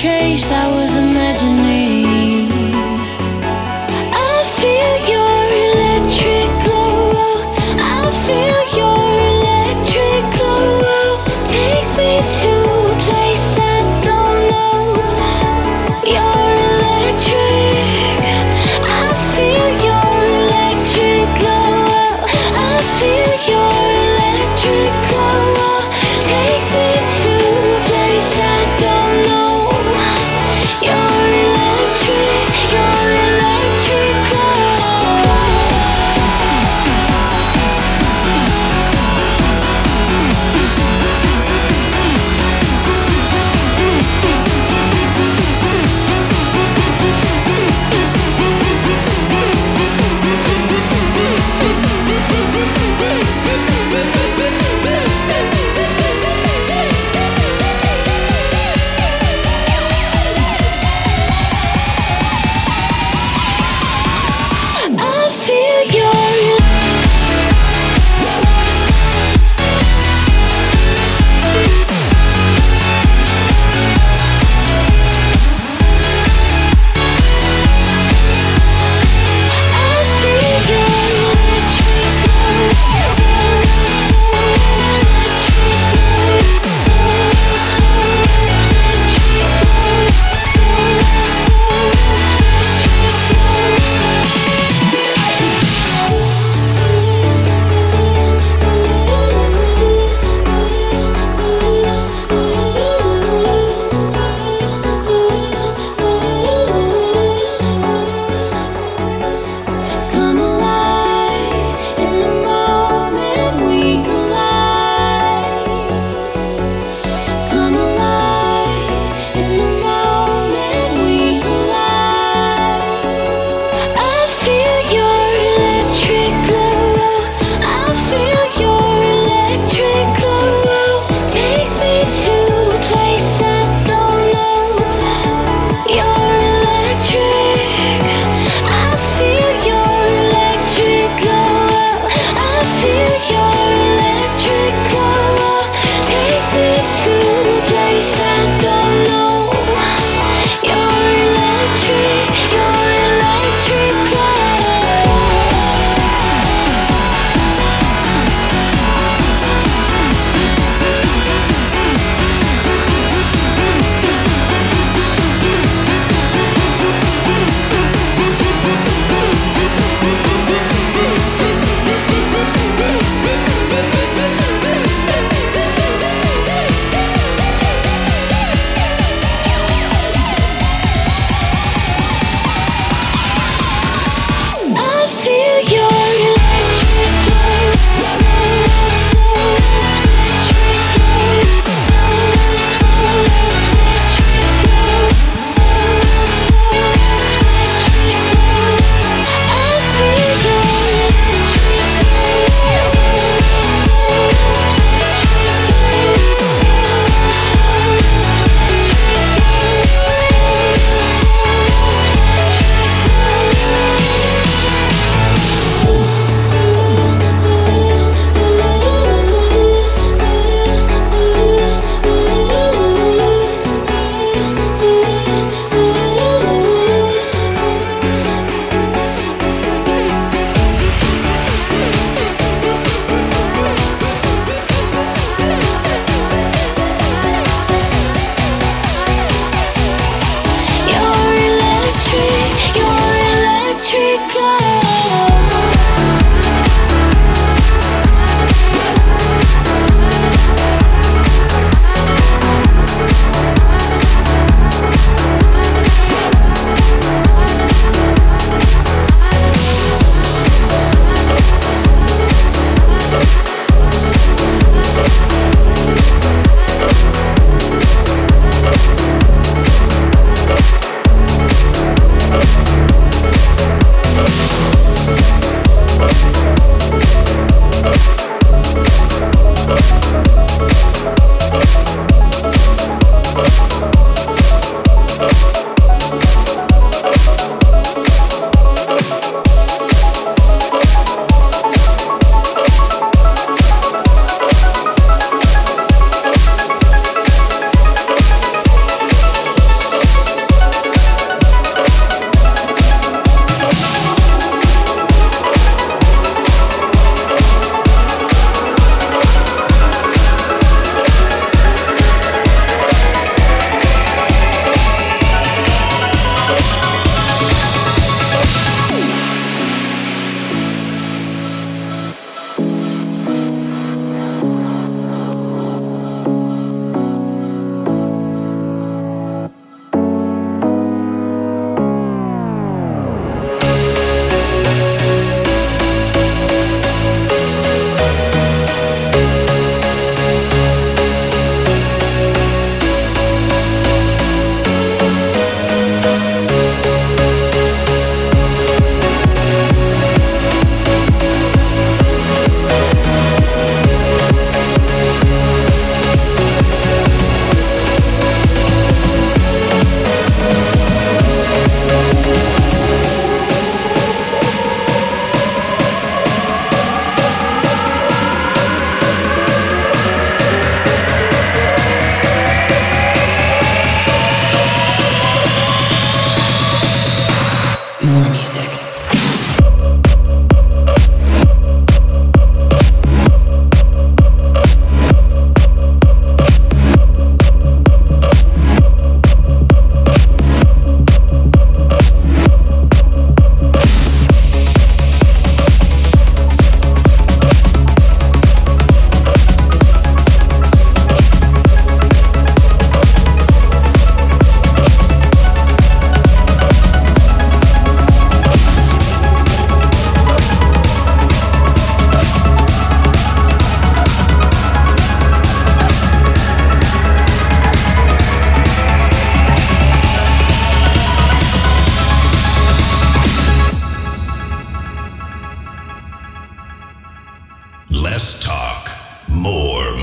追上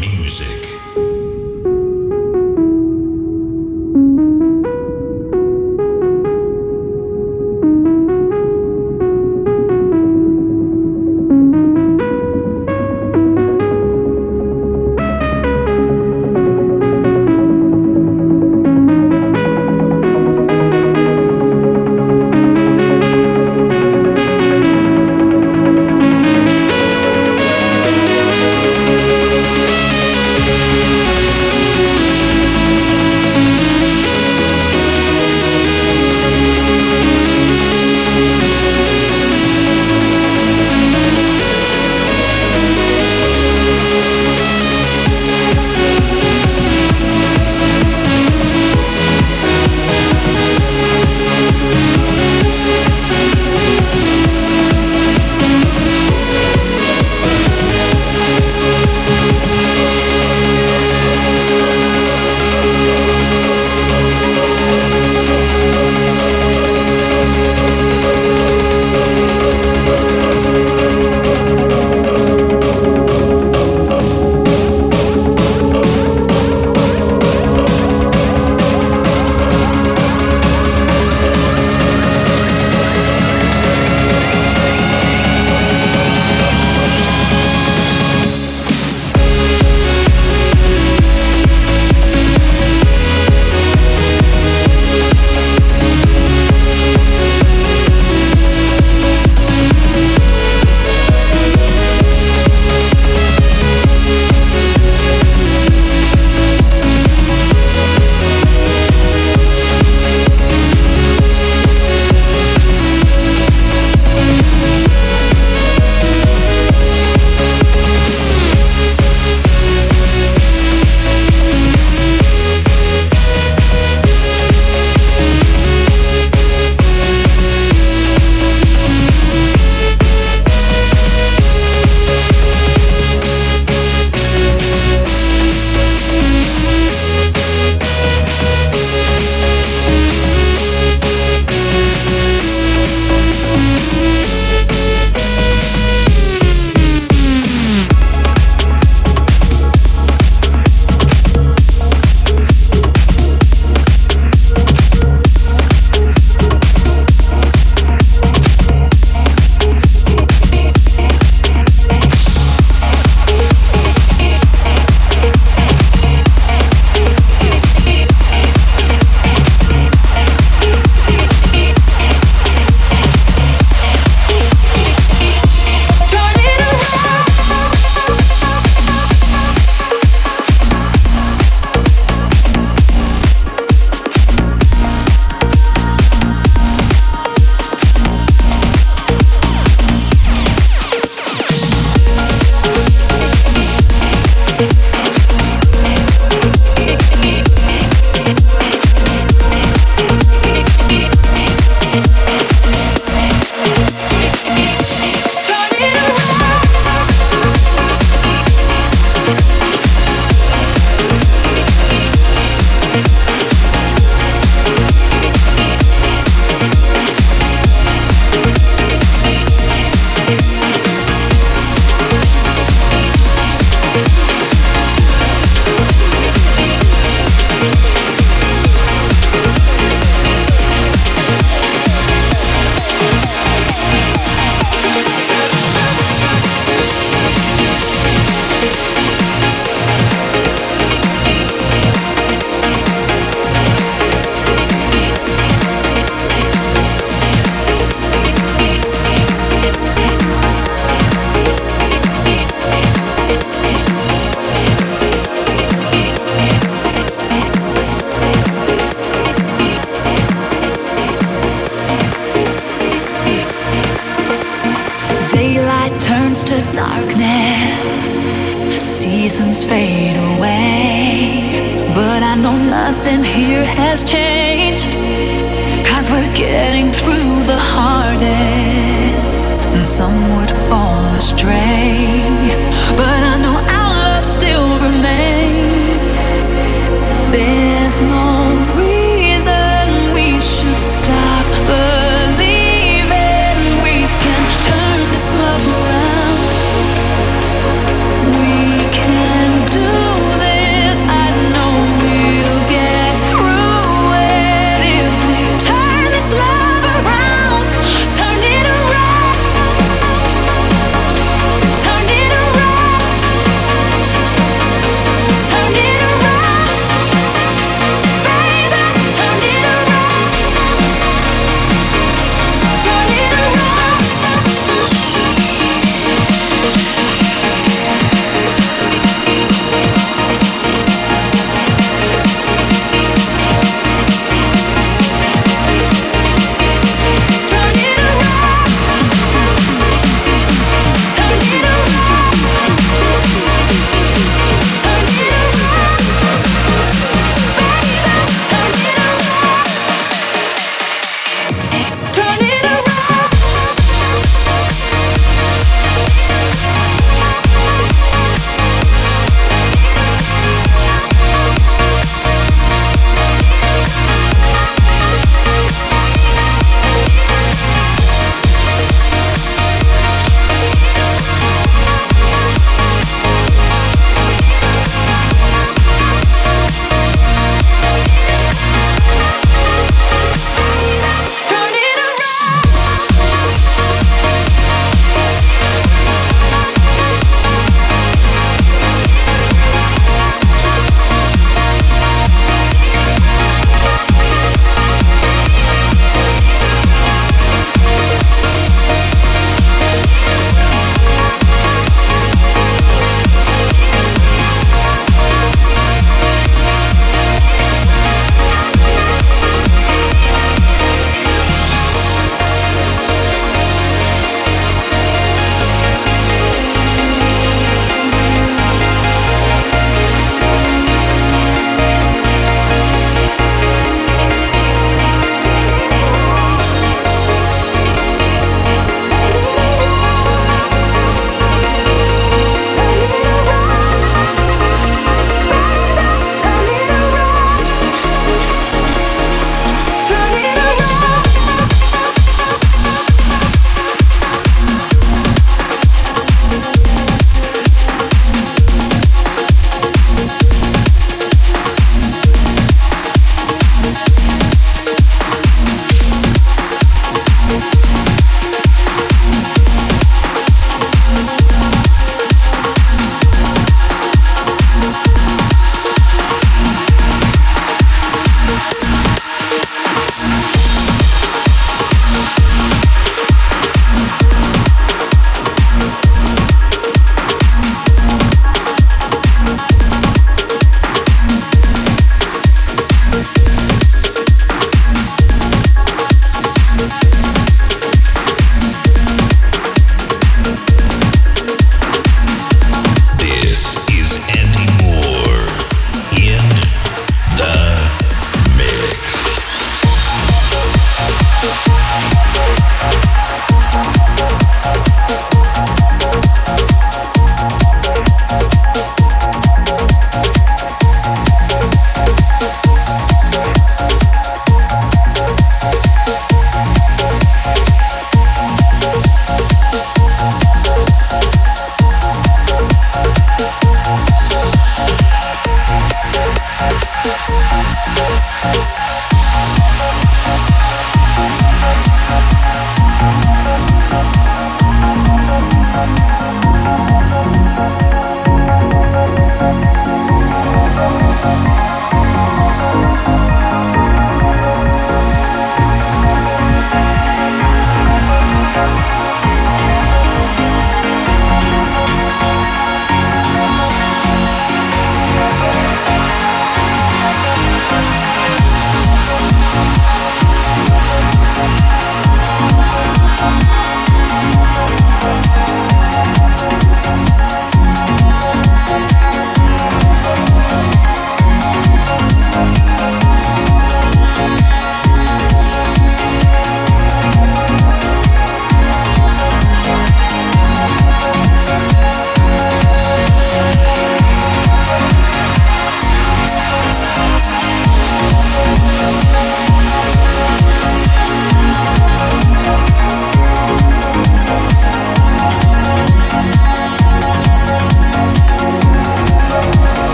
music.